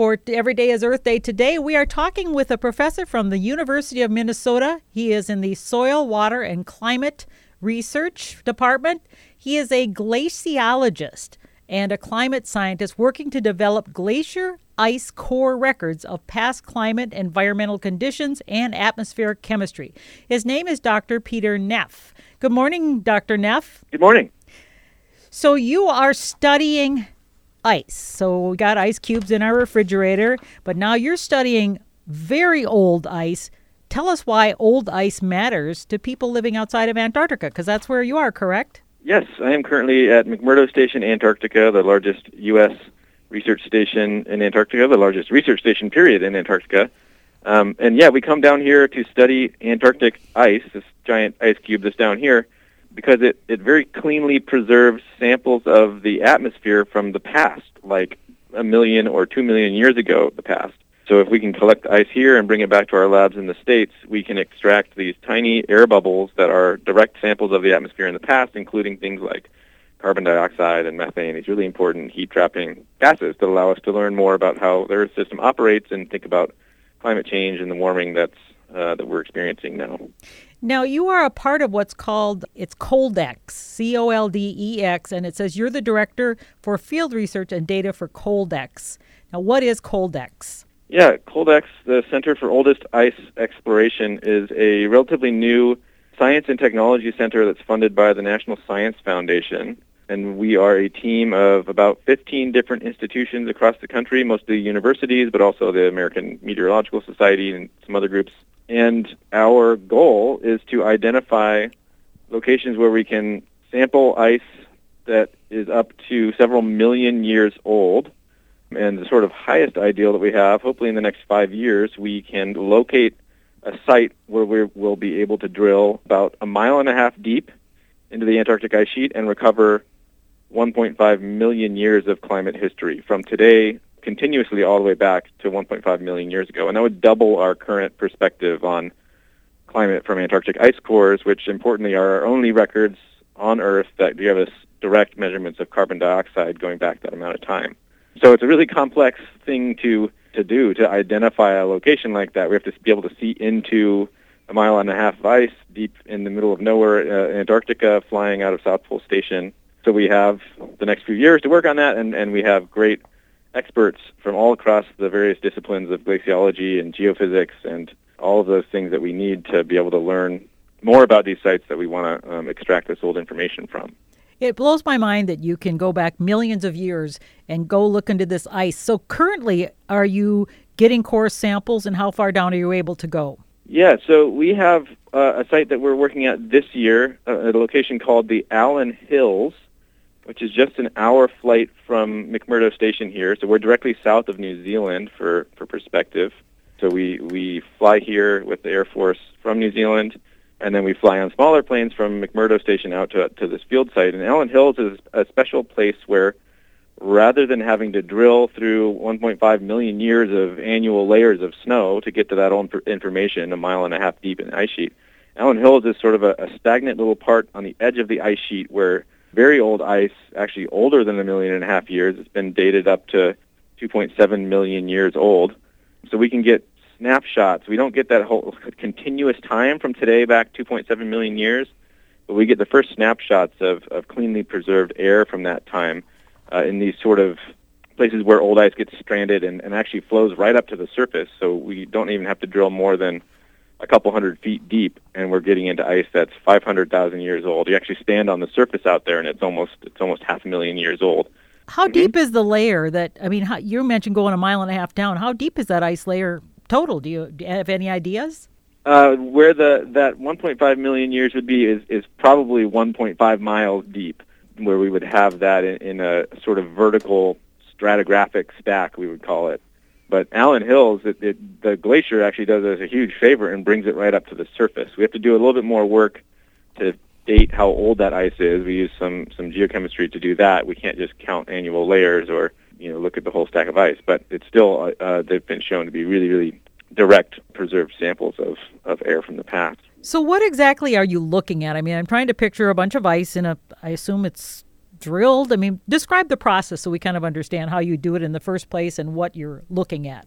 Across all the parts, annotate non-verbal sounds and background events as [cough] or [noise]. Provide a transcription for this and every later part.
For Every Day is Earth Day today, we are talking with a professor from the University of Minnesota. He is in the Soil, Water, and Climate Research Department. He is a glaciologist and a climate scientist working to develop glacier ice core records of past climate, environmental conditions, and atmospheric chemistry. His name is Dr. Peter Neff. Good morning, Dr. Neff. Good morning. So, you are studying ice. So, we got ice cubes in our refrigerator, but now you're studying very old ice. Tell us why old ice matters to people living outside of Antarctica, because that's where you are, correct? Yes, I am currently at McMurdo Station, Antarctica, the largest U.S. research station in Antarctica, the largest research station, period, in Antarctica. Um, and yeah, we come down here to study Antarctic ice, this giant ice cube that's down here, because it, it very cleanly preserves samples of the atmosphere from the past, like a million or two million years ago, the past. So if we can collect ice here and bring it back to our labs in the States, we can extract these tiny air bubbles that are direct samples of the atmosphere in the past, including things like carbon dioxide and methane, these really important heat-trapping gases that allow us to learn more about how the Earth system operates and think about climate change and the warming that's uh, that we're experiencing now. Now, you are a part of what's called it's Coldex, C O L D E X, and it says you're the director for field research and data for Coldex. Now, what is Coldex? Yeah, Coldex, the Center for Oldest Ice Exploration, is a relatively new science and technology center that's funded by the National Science Foundation. And we are a team of about 15 different institutions across the country, mostly universities, but also the American Meteorological Society and some other groups. And our goal is to identify locations where we can sample ice that is up to several million years old. And the sort of highest ideal that we have, hopefully in the next five years, we can locate a site where we will be able to drill about a mile and a half deep into the Antarctic ice sheet and recover 1.5 million years of climate history. From today continuously all the way back to 1.5 million years ago. And that would double our current perspective on climate from Antarctic ice cores, which importantly are our only records on Earth that give us direct measurements of carbon dioxide going back that amount of time. So it's a really complex thing to to do to identify a location like that. We have to be able to see into a mile and a half of ice deep in the middle of nowhere, uh, Antarctica, flying out of South Pole Station. So we have the next few years to work on that, and, and we have great experts from all across the various disciplines of glaciology and geophysics and all of those things that we need to be able to learn more about these sites that we want to um, extract this old information from. It blows my mind that you can go back millions of years and go look into this ice. So currently, are you getting core samples, and how far down are you able to go? Yeah, so we have uh, a site that we're working at this year uh, at a location called the Allan Hills, which is just an hour flight from McMurdo Station here. So we're directly south of New Zealand for, for perspective. So we, we fly here with the Air Force from New Zealand and then we fly on smaller planes from McMurdo Station out to, to this field site. And Allan Hills is a special place where rather than having to drill through 1.5 million years of annual layers of snow to get to that old information a mile and a half deep in the ice sheet, Allan Hills is sort of a, a stagnant little part on the edge of the ice sheet where very old ice, actually older than a million and a half years, it's been dated up to 2.7 million years old. So we can get snapshots. We don't get that whole [laughs] continuous time from today back 2.7 million years, but we get the first snapshots of, of cleanly preserved air from that time uh, in these sort of places where old ice gets stranded and, and actually flows right up to the surface. So we don't even have to drill more than a couple hundred feet deep, and we're getting into ice that's 500,000 years old. You actually stand on the surface out there, and it's almost it's almost half a million years old. How mm-hmm. deep is the layer that I mean? How, you mentioned going a mile and a half down. How deep is that ice layer total? Do you, do you have any ideas? Uh, where the that 1.5 million years would be is, is probably 1.5 miles deep, where we would have that in, in a sort of vertical stratigraphic stack, we would call it. But Allan Hills, it, it, the glacier actually does us a huge favor and brings it right up to the surface. We have to do a little bit more work to date how old that ice is. We use some some geochemistry to do that. We can't just count annual layers or you know look at the whole stack of ice. But it's still uh, uh they've been shown to be really really direct preserved samples of of air from the past. So what exactly are you looking at? I mean, I'm trying to picture a bunch of ice in a. I assume it's drilled. I mean, describe the process so we kind of understand how you do it in the first place and what you're looking at.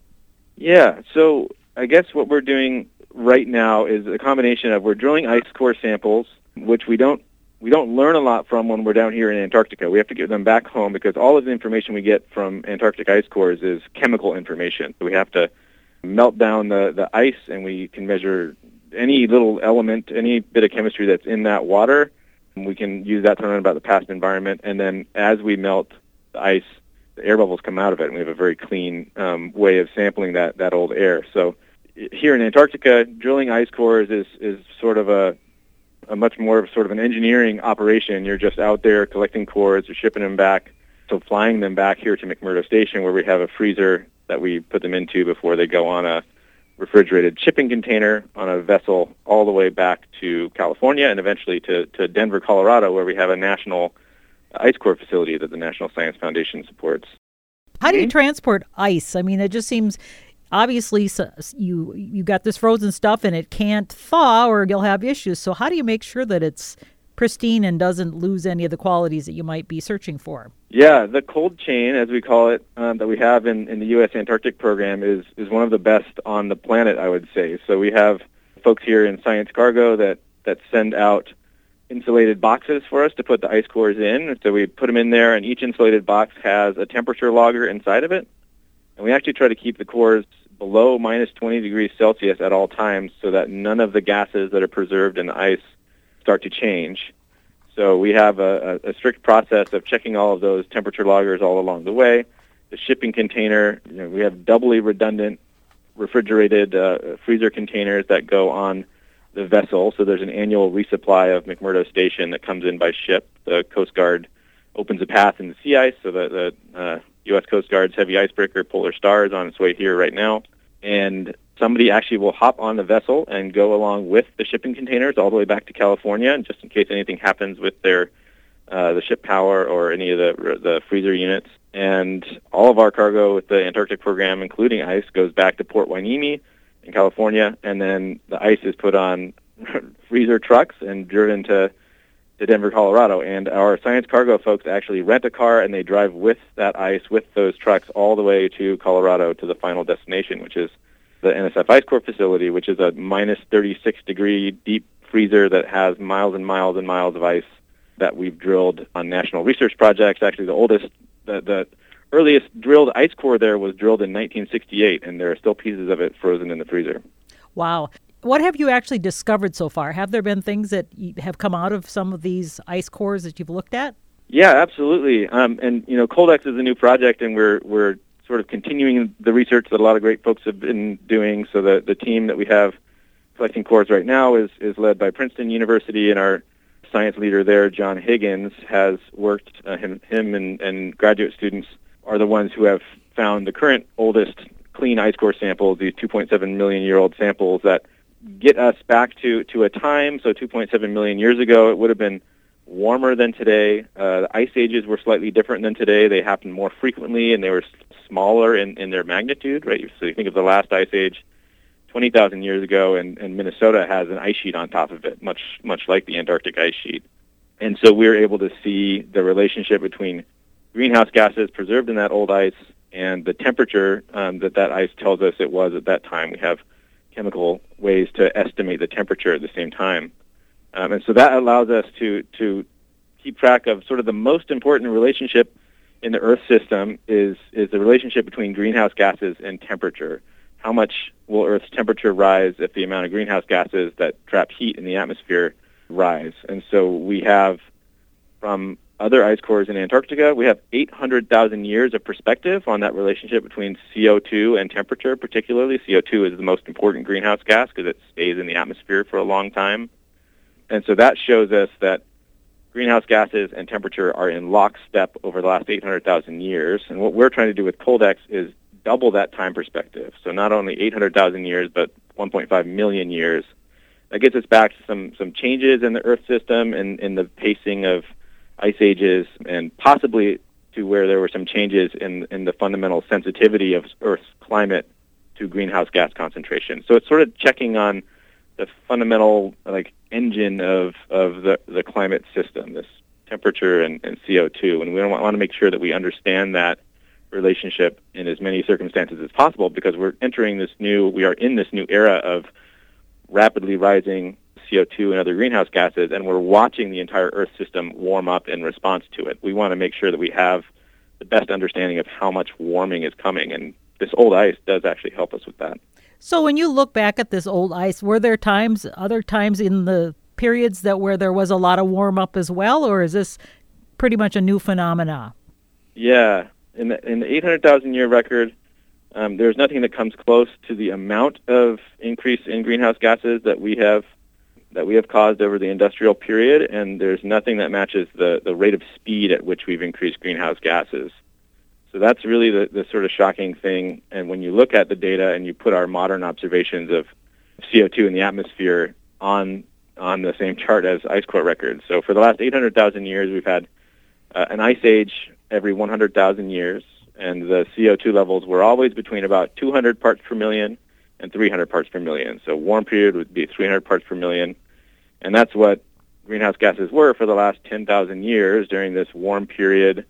Yeah. So I guess what we're doing right now is a combination of we're drilling ice core samples which we don't we don't learn a lot from when we're down here in Antarctica. We have to get them back home because all of the information we get from Antarctic ice cores is chemical information. So we have to melt down the, the ice and we can measure any little element, any bit of chemistry that's in that water. We can use that to learn about the past environment. And then as we melt the ice, the air bubbles come out of it, and we have a very clean um, way of sampling that, that old air. So here in Antarctica, drilling ice cores is, is sort of a a much more of sort of an engineering operation. You're just out there collecting cores or shipping them back. So flying them back here to McMurdo Station where we have a freezer that we put them into before they go on a refrigerated shipping container on a vessel all the way back to California and eventually to, to Denver, Colorado, where we have a national ice core facility that the National Science Foundation supports. How do you transport ice? I mean, it just seems obviously you you got this frozen stuff and it can't thaw or you'll have issues. So how do you make sure that it's pristine and doesn't lose any of the qualities that you might be searching for? Yeah, the cold chain, as we call it, um, that we have in, in the U.S. Antarctic program is is one of the best on the planet, I would say. So we have folks here in Science Cargo that that send out insulated boxes for us to put the ice cores in. So we put them in there, and each insulated box has a temperature logger inside of it. And we actually try to keep the cores below minus 20 degrees Celsius at all times so that none of the gases that are preserved in the ice start to change. So we have a, a, a strict process of checking all of those temperature loggers all along the way. The shipping container, you know, we have doubly redundant refrigerated uh, freezer containers that go on the vessel. So there's an annual resupply of McMurdo Station that comes in by ship. The Coast Guard opens a path in the sea ice so that the uh, U.S. Coast Guard's heavy icebreaker Polar Star is on its way here right now and somebody actually will hop on the vessel and go along with the shipping containers all the way back to California, and just in case anything happens with their uh, the ship power or any of the the freezer units. And all of our cargo with the Antarctic program, including ice, goes back to Port Hueneme in California, and then the ice is put on [laughs] freezer trucks and driven to to Denver, Colorado. And our science cargo folks actually rent a car and they drive with that ice, with those trucks, all the way to Colorado to the final destination, which is the NSF Ice Core facility, which is a minus 36 degree deep freezer that has miles and miles and miles of ice that we've drilled on national research projects. Actually, the oldest, the, the earliest drilled ice core there was drilled in 1968, and there are still pieces of it frozen in the freezer. Wow. What have you actually discovered so far? Have there been things that have come out of some of these ice cores that you've looked at? Yeah, absolutely. Um, and you know, Coldex is a new project, and we're we're sort of continuing the research that a lot of great folks have been doing. So the the team that we have collecting cores right now is is led by Princeton University, and our science leader there, John Higgins, has worked. Uh, him him and, and graduate students are the ones who have found the current oldest clean ice core samples, these 2.7 million year old samples that get us back to, to a time, so 2.7 million years ago, it would have been warmer than today. Uh, the ice ages were slightly different than today. They happened more frequently, and they were smaller in, in their magnitude, right? So you think of the last ice age 20,000 years ago, and, and Minnesota has an ice sheet on top of it, much, much like the Antarctic ice sheet. And so we are able to see the relationship between greenhouse gases preserved in that old ice and the temperature um, that that ice tells us it was at that time. We have chemical ways to estimate the temperature at the same time. Um, and so that allows us to, to keep track of sort of the most important relationship in the Earth system is, is the relationship between greenhouse gases and temperature. How much will Earth's temperature rise if the amount of greenhouse gases that trap heat in the atmosphere rise? And so we have from other ice cores in Antarctica. We have 800,000 years of perspective on that relationship between CO2 and temperature, particularly. CO2 is the most important greenhouse gas because it stays in the atmosphere for a long time. And so that shows us that greenhouse gases and temperature are in lockstep over the last 800,000 years. And what we're trying to do with Coldex is double that time perspective. So not only 800,000 years, but 1.5 million years. That gets us back to some, some changes in the Earth system and in the pacing of ice ages and possibly to where there were some changes in, in the fundamental sensitivity of Earth's climate to greenhouse gas concentration. So it's sort of checking on the fundamental like engine of, of the, the climate system, this temperature and, and CO2. And we want to make sure that we understand that relationship in as many circumstances as possible because we're entering this new, we are in this new era of rapidly rising CO2 and other greenhouse gases, and we're watching the entire Earth system warm up in response to it. We want to make sure that we have the best understanding of how much warming is coming, and this old ice does actually help us with that. So, when you look back at this old ice, were there times, other times in the periods that where there was a lot of warm up as well, or is this pretty much a new phenomena? Yeah, in the, in the 800,000 year record, um, there's nothing that comes close to the amount of increase in greenhouse gases that we have that we have caused over the industrial period, and there's nothing that matches the, the rate of speed at which we've increased greenhouse gases. So that's really the, the sort of shocking thing. And when you look at the data and you put our modern observations of CO2 in the atmosphere on on the same chart as ice core records. So for the last 800,000 years, we've had uh, an ice age every 100,000 years and the CO2 levels were always between about 200 parts per million and 300 parts per million. So warm period would be 300 parts per million, and that's what greenhouse gases were for the last 10,000 years during this warm period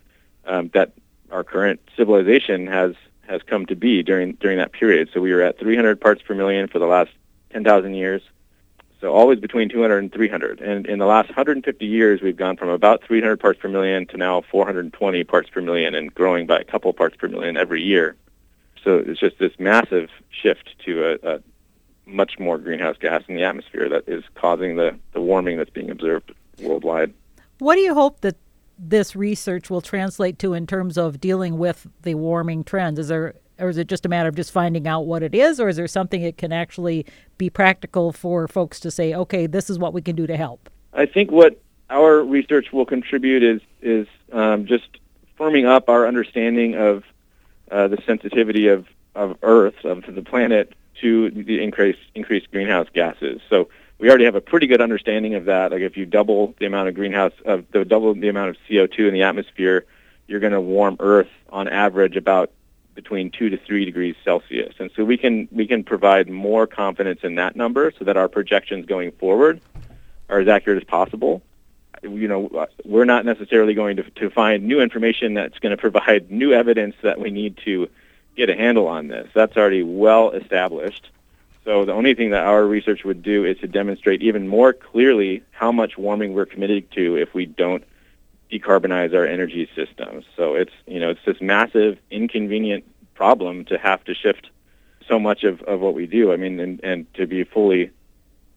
um, that our current civilization has has come to be during during that period. So we were at 300 parts per million for the last 10,000 years, so always between 200 and 300. And in the last 150 years, we've gone from about 300 parts per million to now 420 parts per million and growing by a couple parts per million every year. So it's just this massive shift to a, a much more greenhouse gas in the atmosphere that is causing the, the warming that's being observed worldwide. What do you hope that this research will translate to in terms of dealing with the warming trends? Is there or is it just a matter of just finding out what it is, or is there something it can actually be practical for folks to say, okay, this is what we can do to help? I think what our research will contribute is is um, just firming up our understanding of uh, the sensitivity of, of Earth, of the planet, to the increased increased greenhouse gases. So we already have a pretty good understanding of that. Like if you double the amount of greenhouse of the double the amount of CO2 in the atmosphere, you're going to warm Earth on average about between two to three degrees Celsius. And so we can we can provide more confidence in that number so that our projections going forward are as accurate as possible. You know, we're not necessarily going to, to find new information that's going to provide new evidence that we need to get a handle on this. That's already well established. So the only thing that our research would do is to demonstrate even more clearly how much warming we're committed to if we don't decarbonize our energy systems. So it's you know it's this massive inconvenient problem to have to shift so much of, of what we do. I mean, and, and to be fully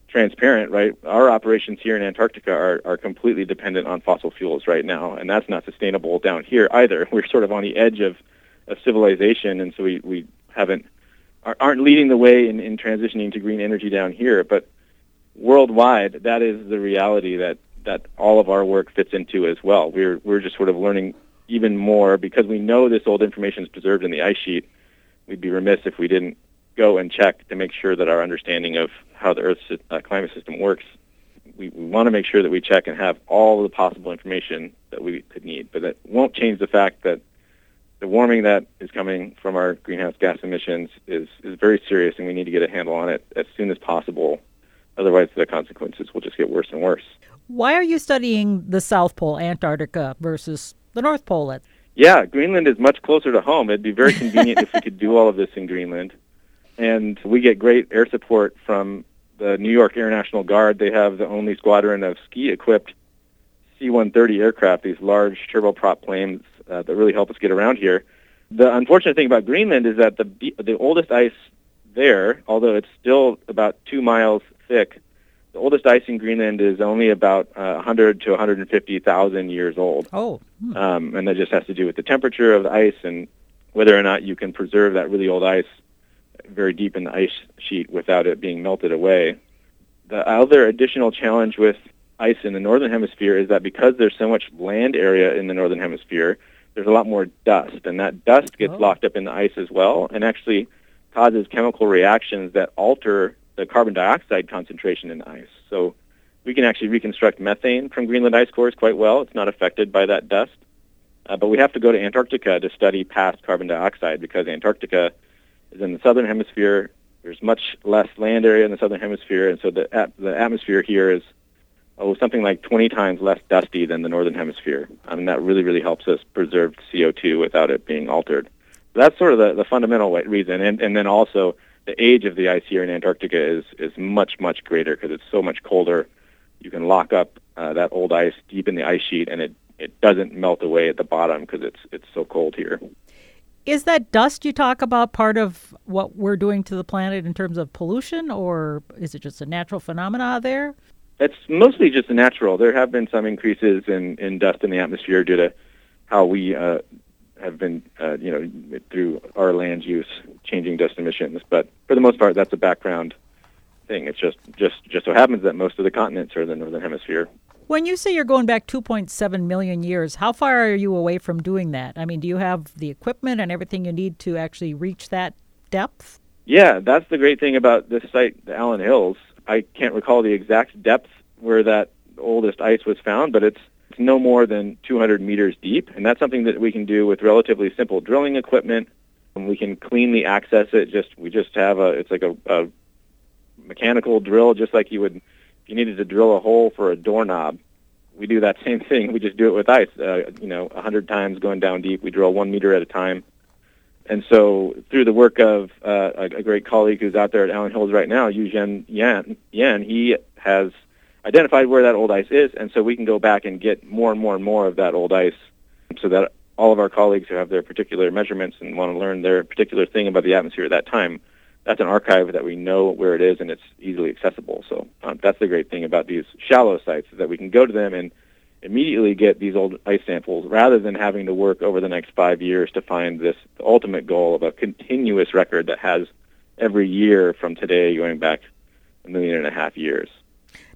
transparent, right? Our operations here in Antarctica are, are completely dependent on fossil fuels right now, and that's not sustainable down here either. [laughs] We're sort of on the edge of, of civilization, and so we, we haven't aren't leading the way in, in transitioning to green energy down here. But worldwide, that is the reality that that all of our work fits into as well. We're we're just sort of learning even more because we know this old information is preserved in the ice sheet. We'd be remiss if we didn't go and check to make sure that our understanding of how the Earth's uh, climate system works. We, we want to make sure that we check and have all the possible information that we could need, but that won't change the fact that the warming that is coming from our greenhouse gas emissions is, is very serious, and we need to get a handle on it as soon as possible. Otherwise, the consequences will just get worse and worse. Why are you studying the South Pole, Antarctica, versus the North Pole? At? Yeah, Greenland is much closer to home. It'd be very convenient if we could do all of this in Greenland. And we get great air support from the New York Air National Guard. They have the only squadron of ski-equipped C-130 aircraft, these large turboprop planes uh, that really help us get around here. The unfortunate thing about Greenland is that the the oldest ice there, although it's still about two miles thick, the oldest ice in Greenland is only about uh, 100 to 150,000 years old. Oh. Hmm. Um, and that just has to do with the temperature of the ice and whether or not you can preserve that really old ice very deep in the ice sheet without it being melted away. The other additional challenge with ice in the northern hemisphere is that because there's so much land area in the northern hemisphere, there's a lot more dust, and that dust gets Oh. locked up in the ice as well, and actually causes chemical reactions that alter the carbon dioxide concentration in the ice. So we can actually reconstruct methane from Greenland ice cores quite well. It's not affected by that dust. Uh, but we have to go to Antarctica to study past carbon dioxide because Antarctica is in the southern hemisphere. There's much less land area in the southern hemisphere, and so the at- the atmosphere here is oh something like 20 times less dusty than the northern hemisphere. I mean that really really helps us preserve CO2 without it being altered. So that's sort of the, the fundamental reason, and and then also the age of the ice here in Antarctica is is much much greater because it's so much colder. You can lock up uh, that old ice deep in the ice sheet, and it it doesn't melt away at the bottom because it's it's so cold here. Is that dust you talk about part of what we're doing to the planet in terms of pollution, or is it just a natural phenomena there? It's mostly just natural. There have been some increases in, in dust in the atmosphere due to how we uh, have been, uh, you know, through our land use, changing dust emissions. But for the most part, that's a background thing. It's just just just so happens that most of the continents are in the northern hemisphere. When you say you're going back 2.7 million years, how far are you away from doing that? I mean, do you have the equipment and everything you need to actually reach that depth? Yeah, that's the great thing about this site, the Allan Hills. I can't recall the exact depth where that oldest ice was found, but it's, it's no more than 200 meters deep, and that's something that we can do with relatively simple drilling equipment. And we can cleanly access it. Just we just have a it's like a, a mechanical drill, just like you would if you needed to drill a hole for a doorknob. We do that [laughs] same thing. We just do it with ice. Uh, you know, a hundred times going down deep. We drill one meter at a time. And so, through the work of uh, a, a great colleague who's out there at Allan Hills right now, Yuzhen Yan, Yan, he has identified where that old ice is, and so we can go back and get more and more and more of that old ice, so that all of our colleagues who have their particular measurements and want to learn their particular thing about the atmosphere at that time, that's an archive that we know where it is and it's easily accessible. So um, that's the great thing about these shallow sites is that we can go to them and immediately get these old ice samples rather than having to work over the next five years to find this ultimate goal of a continuous record that has every year from today going back a million and a half years.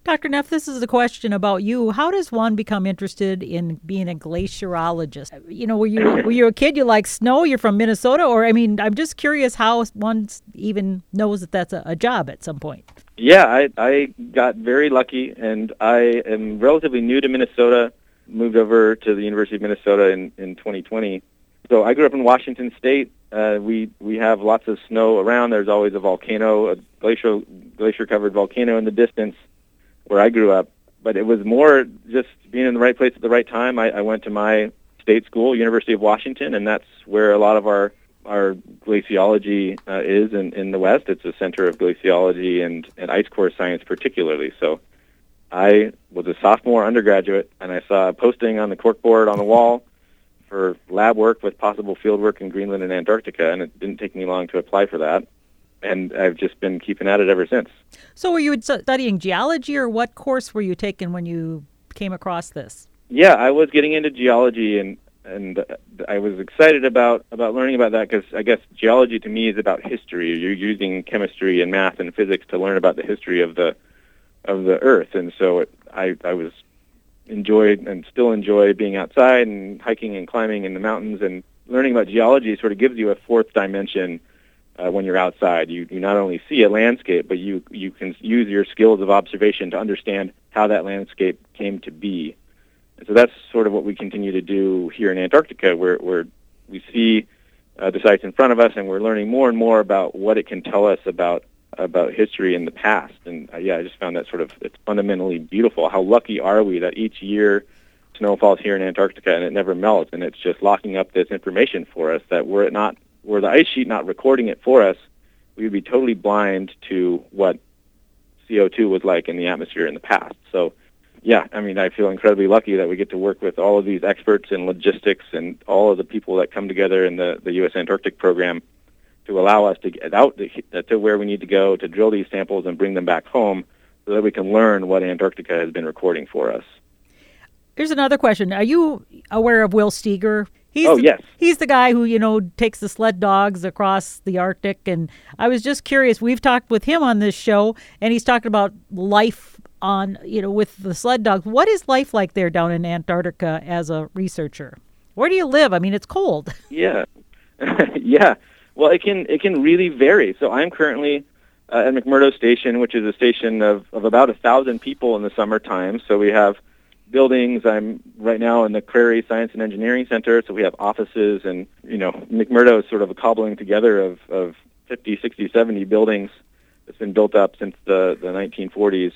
Dr. Neff, this is a question about you. How does one become interested in being a glaciologist? You know, were you [coughs] were you a kid you like snow? You're from Minnesota, or I mean, I'm just curious how one even knows that that's a, a job at some point. Yeah, I, I got very lucky, and I am relatively new to Minnesota. Moved over to the University of Minnesota in, in 2020. So I grew up in Washington State. Uh, we we have lots of snow around. There's always a volcano, a glacial glacier covered volcano in the distance where I grew up. But it was more just being in the right place at the right time. I, I went to my state school, University of Washington, and that's where a lot of our our glaciology uh, is in, in the West. It's a center of glaciology and, and ice core science particularly. So I was a sophomore undergraduate, and I saw a posting on the corkboard on the [laughs] wall for lab work with possible field work in Greenland and Antarctica, and it didn't take me long to apply for that. And I've just been keeping at it ever since. So, were you studying geology, or what course were you taking when you came across this? Yeah, I was getting into geology, and and I was excited about about learning about that because I guess geology to me is about history. You're using chemistry and math and physics to learn about the history of the of the Earth, and so it, I I was enjoyed and still enjoy being outside and hiking and climbing in the mountains and learning about geology sort of gives you a fourth dimension uh, when you're outside. You you not only see a landscape, but you you can use your skills of observation to understand how that landscape came to be. And so that's sort of what we continue to do here in Antarctica, where where we see uh, the sites in front of us, and we're learning more and more about what it can tell us about about history in the past. And uh, yeah, I just found that sort of it's fundamentally beautiful. How lucky are we that each year snow falls here in Antarctica and it never melts, and it's just locking up this information for us that were it not were the ice sheet not recording it for us, we would be totally blind to what CO2 was like in the atmosphere in the past. So yeah, I mean, I feel incredibly lucky that we get to work with all of these experts in logistics and all of the people that come together in the, the U.S. Antarctic program to allow us to get out to, to where we need to go to drill these samples and bring them back home so that we can learn what Antarctica has been recording for us. Here's another question. Are you aware of Will Steger? He's oh, the, yes. He's the guy who, you know, takes the sled dogs across the Arctic. And I was just curious. We've talked with him on this show, and he's talking about life on, you know, with the sled dogs. What is life like there down in Antarctica as a researcher? Where do you live? I mean, it's cold. [laughs] Yeah, [laughs] yeah. Well, it can it can really vary. So I'm currently uh, at McMurdo Station, which is a station of, of about a thousand people in the summertime. So we have buildings. I'm right now in the Crary Science and Engineering Center, so we have offices, and you know, McMurdo is sort of a cobbling together of, of 50, 60, 70 buildings that's been built up since the, the 1940s.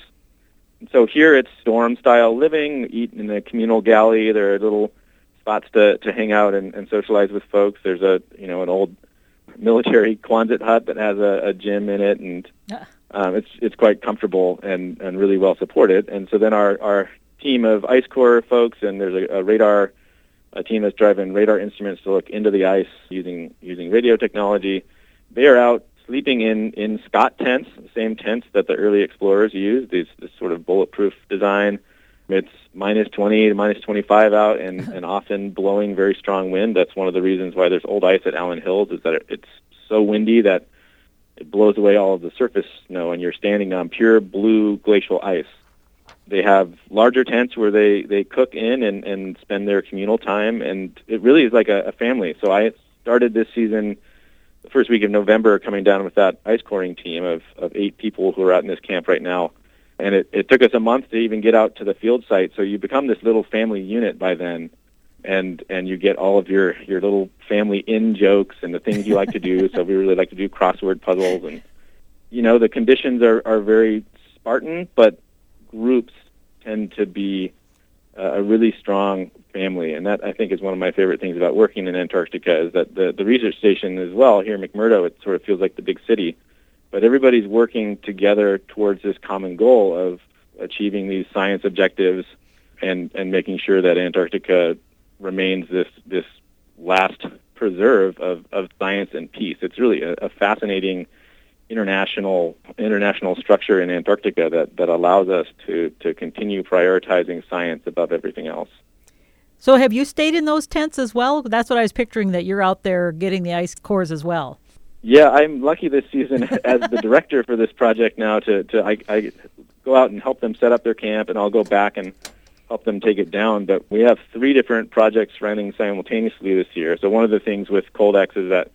So here it's dorm-style living, eat in a communal galley. There are little spots to, to hang out and, and socialize with folks. There's a you know an old military [laughs] Quonset hut that has a, a gym in it, and um, it's it's quite comfortable and, and really well supported. And so then our, our team of ice core folks, and there's a, a radar a team that's driving radar instruments to look into the ice using using radio technology. They are out sleeping in in Scott tents, the same tents that the early explorers used. These this sort of bulletproof design. It's minus 20 to minus 25 out, and [laughs] and often blowing very strong wind. That's one of the reasons why there's old ice at Allan Hills is that it, it's so windy that it blows away all of the surface snow, and you're standing on pure blue glacial ice. They have larger tents where they, they cook in and, and spend their communal time, and it really is like a, a family. So I started this season the first week of November coming down with that ice coring team of, of eight people who are out in this camp right now. And it, it took us a month to even get out to the field site. So you become this little family unit by then and and you get all of your your little family in jokes and the things you like to do. [laughs] So we really like to do crossword puzzles and you know the conditions are are very Spartan, but groups tend to be a really strong family, and that I think is one of my favorite things about working in Antarctica is that the the research station as well here in McMurdo it sort of feels like the big city, but everybody's working together towards this common goal of achieving these science objectives and and making sure that Antarctica remains this this last preserve of, of science and peace. It's really a, a fascinating international international structure in Antarctica that, that allows us to, to continue prioritizing science above everything else. So have you stayed in those tents as well? That's what I was picturing that you're out there getting the ice cores as well. Yeah, I'm lucky this season [laughs] as the director for this project now to, to I, I go out and help them set up their camp and I'll go back and help them take it down. But we have three different projects running simultaneously this year. So one of the things with Coldex is that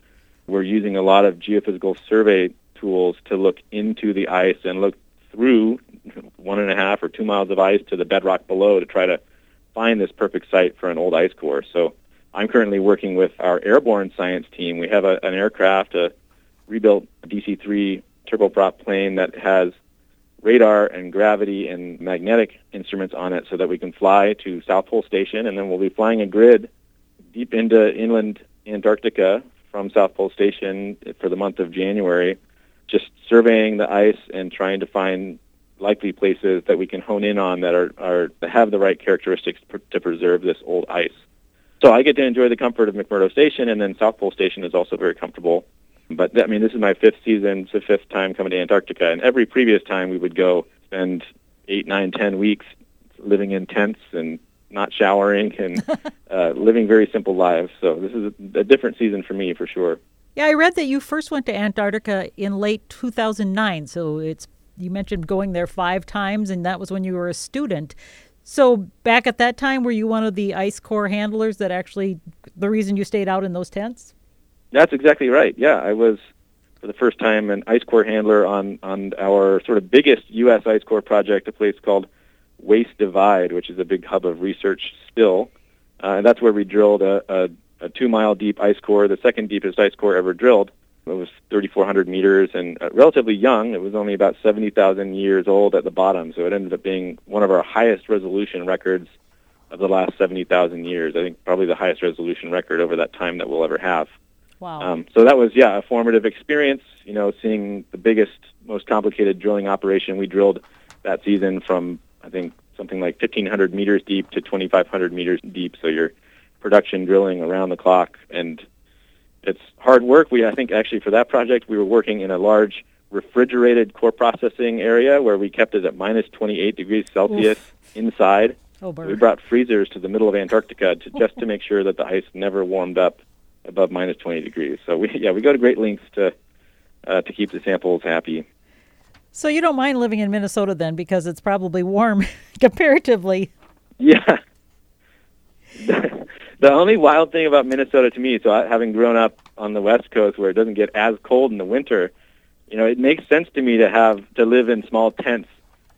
we're using a lot of geophysical survey tools to look into the ice and look through one and a half or two miles of ice to the bedrock below to try to find this perfect site for an old ice core. So I'm currently working with our airborne science team. We have a, an aircraft, a rebuilt DC-3 turboprop plane that has radar and gravity and magnetic instruments on it so that we can fly to South Pole Station, and then we'll be flying a grid deep into inland Antarctica from South Pole Station for the month of January, just surveying the ice and trying to find likely places that we can hone in on that are, are that have the right characteristics to preserve this old ice. So I get to enjoy the comfort of McMurdo Station, and then South Pole Station is also very comfortable. But I mean, this is my fifth season. It's the fifth time coming to Antarctica, and every previous time we would go spend eight, nine, ten weeks living in tents and not showering and [laughs] uh, living very simple lives. So this is a, a different season for me for sure. Yeah, I read that you first went to Antarctica in late 2009. So it's you mentioned going there five times, and that was when you were a student. So back at that time, were you one of the ice core handlers that actually the reason you stayed out in those tents? That's exactly right. Yeah, I was for the first time an ice core handler on on our sort of biggest U.S. ice core project, a place called WAIS Divide, which is a big hub of research still, uh, and that's where we drilled a, a, a two mile deep ice core, the second deepest ice core ever drilled. It was 3,400 meters and uh, relatively young. It was only about 70,000 years old at the bottom, so it ended up being one of our highest resolution records of the last 70,000 years. I think probably the highest resolution record over that time that we'll ever have. Wow. Um, so that was, yeah, a formative experience, you know, seeing the biggest, most complicated drilling operation. We drilled that season from, I think, something like 1,500 meters deep to 2,500 meters deep. So you're production drilling around the clock. And it's hard work. We, I think, actually, for that project, we were working in a large refrigerated core processing area where we kept it at minus 28 degrees Celsius Oof. inside. Oh, We brought freezers to the middle of Antarctica to [laughs] just to make sure that the ice never warmed up above minus 20 degrees. So we yeah we go to great lengths to uh, to keep the samples happy. So you don't mind living in Minnesota then because it's probably warm [laughs] comparatively. Yeah. [laughs] the only wild thing about Minnesota to me, so I, having grown up on the West Coast where it doesn't get as cold in the winter, you know, it makes sense to me to have to live in small tents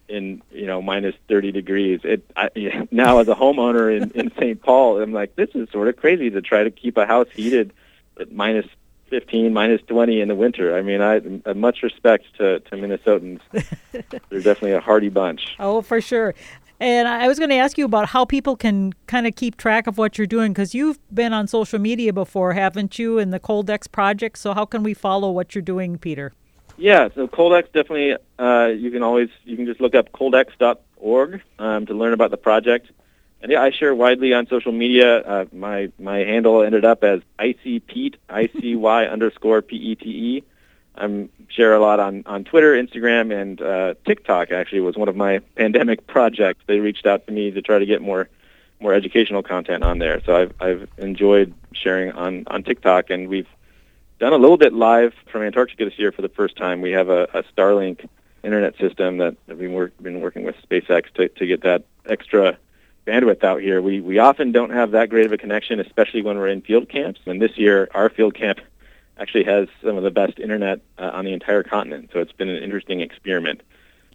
in you know minus 30 degrees. It I, [laughs] now as a homeowner in in St. Paul, I'm like this is sort of crazy to try to keep a house heated at minus 15, minus 20 in the winter. I mean, I, I much respect to, to Minnesotans. [laughs] They're definitely a hardy bunch. Oh, for sure. And I was going to ask you about how people can kind of keep track of what you're doing because you've been on social media before, haven't you, in the Coldex project? So how can we follow what you're doing, Peter? Yeah, so Coldex definitely. Uh, you can always you can just look up coldex.org um, to learn about the project. And yeah, I share widely on social media. Uh, my my handle ended up as icy pete i c y [laughs] underscore p e t e. I share a lot on on Twitter, Instagram, and uh, TikTok. Actually, was one of my [laughs] pandemic projects. They reached out to me to try to get more more educational content on there. So I've I've enjoyed sharing on on TikTok, and we've done a little bit live from Antarctica this year for the first time. We have a, a Starlink internet system that we've work, been working with SpaceX to, to get that extra bandwidth out here. We we often don't have that great of a connection, especially when we're in field camps. And this year, our field camp actually has some of the best internet uh, on the entire continent. So it's been an interesting experiment,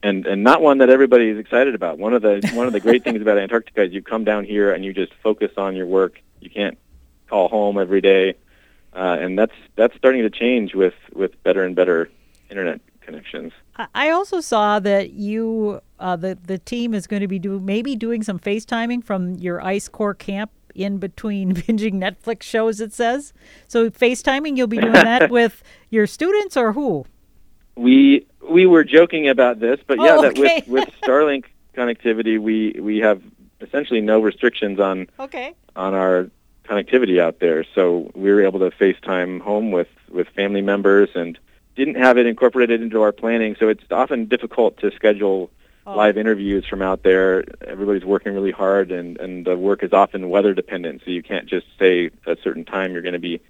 and and not one that everybody is excited about. One of the [laughs] one of the great things about Antarctica is you come down here and you just focus on your work. You can't call home every day uh, and that's that's starting to change with with better and better internet connections. I also saw that you uh, the the team is going to be do maybe doing some FaceTiming from your Ice Core camp in between [laughs] binging Netflix shows. It says so. FaceTiming, you'll be doing that [laughs] with your students or who? We we were joking about this, but yeah, oh, okay. that with with Starlink connectivity, we we have essentially no restrictions on okay. on our connectivity out there. So we were able to FaceTime home with, with family members and didn't have it incorporated into our planning. So it's often difficult to schedule oh. live interviews from out there. Everybody's working really hard and, and the work is often weather dependent. So you can't just say a certain time you're going to be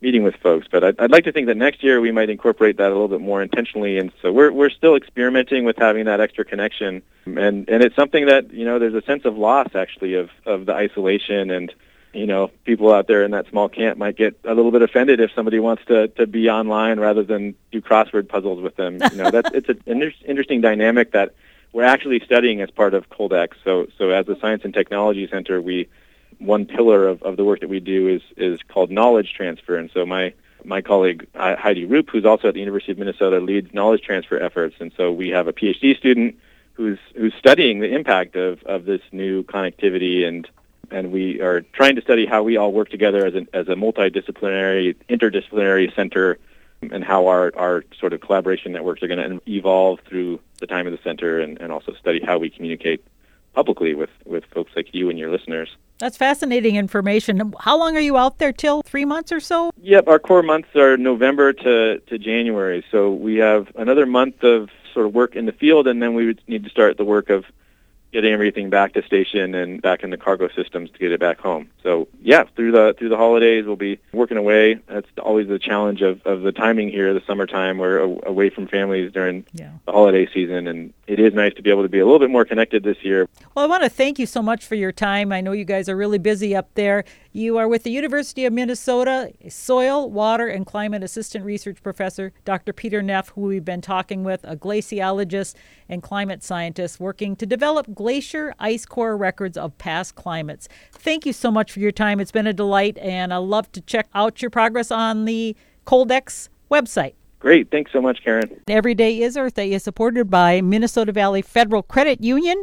meeting with folks. But I'd, I'd like to think that next year we might incorporate that a little bit more intentionally. And so we're, we're still experimenting with having that extra connection. And, and it's something that, you know, there's a sense of loss actually of, of the isolation and you know, people out there in that small camp might get a little bit offended if somebody wants to, to be online rather than do crossword puzzles with them. You know, that's it's an inter- interesting dynamic that we're actually studying as part of Coldex. So, so as a science and technology center, we one pillar of, of the work that we do is is called knowledge transfer. And so my my colleague Heidi Roop, who's also at the University of Minnesota, leads knowledge transfer efforts. And so we have a PhD student who's who's studying the impact of, of this new connectivity and and we are trying to study how we all work together as, an, as a multidisciplinary, interdisciplinary center and how our, our sort of collaboration networks are going to evolve through the time of the center and, and also study how we communicate publicly with, with folks like you and your listeners. That's fascinating information. How long are you out there till? Three months or so? Yep, our core months are November to, to January. So we have another month of sort of work in the field, and then we would need to start the work of getting everything back to station and back in the cargo systems to get it back home. So yeah, through the through the holidays we'll be working away. That's always the challenge of, of the timing here, the summertime. We're away from families during yeah. the holiday season, and it is nice to be able to be a little bit more connected this year. Well, I want to thank you so much for your time. I know you guys are really busy up there. You are with the University of Minnesota Soil, Water, and Climate Assistant Research Professor Dr. Peter Neff, who we've been talking with, a glaciologist and climate scientist working to develop glacier ice core records of past climates. Thank you so much for your time. It's been a delight, and I love to check out your progress on the Coldex website. Great. Thanks so much, Karen. Every Day is Earth Day is supported by Minnesota Valley Federal Credit Union.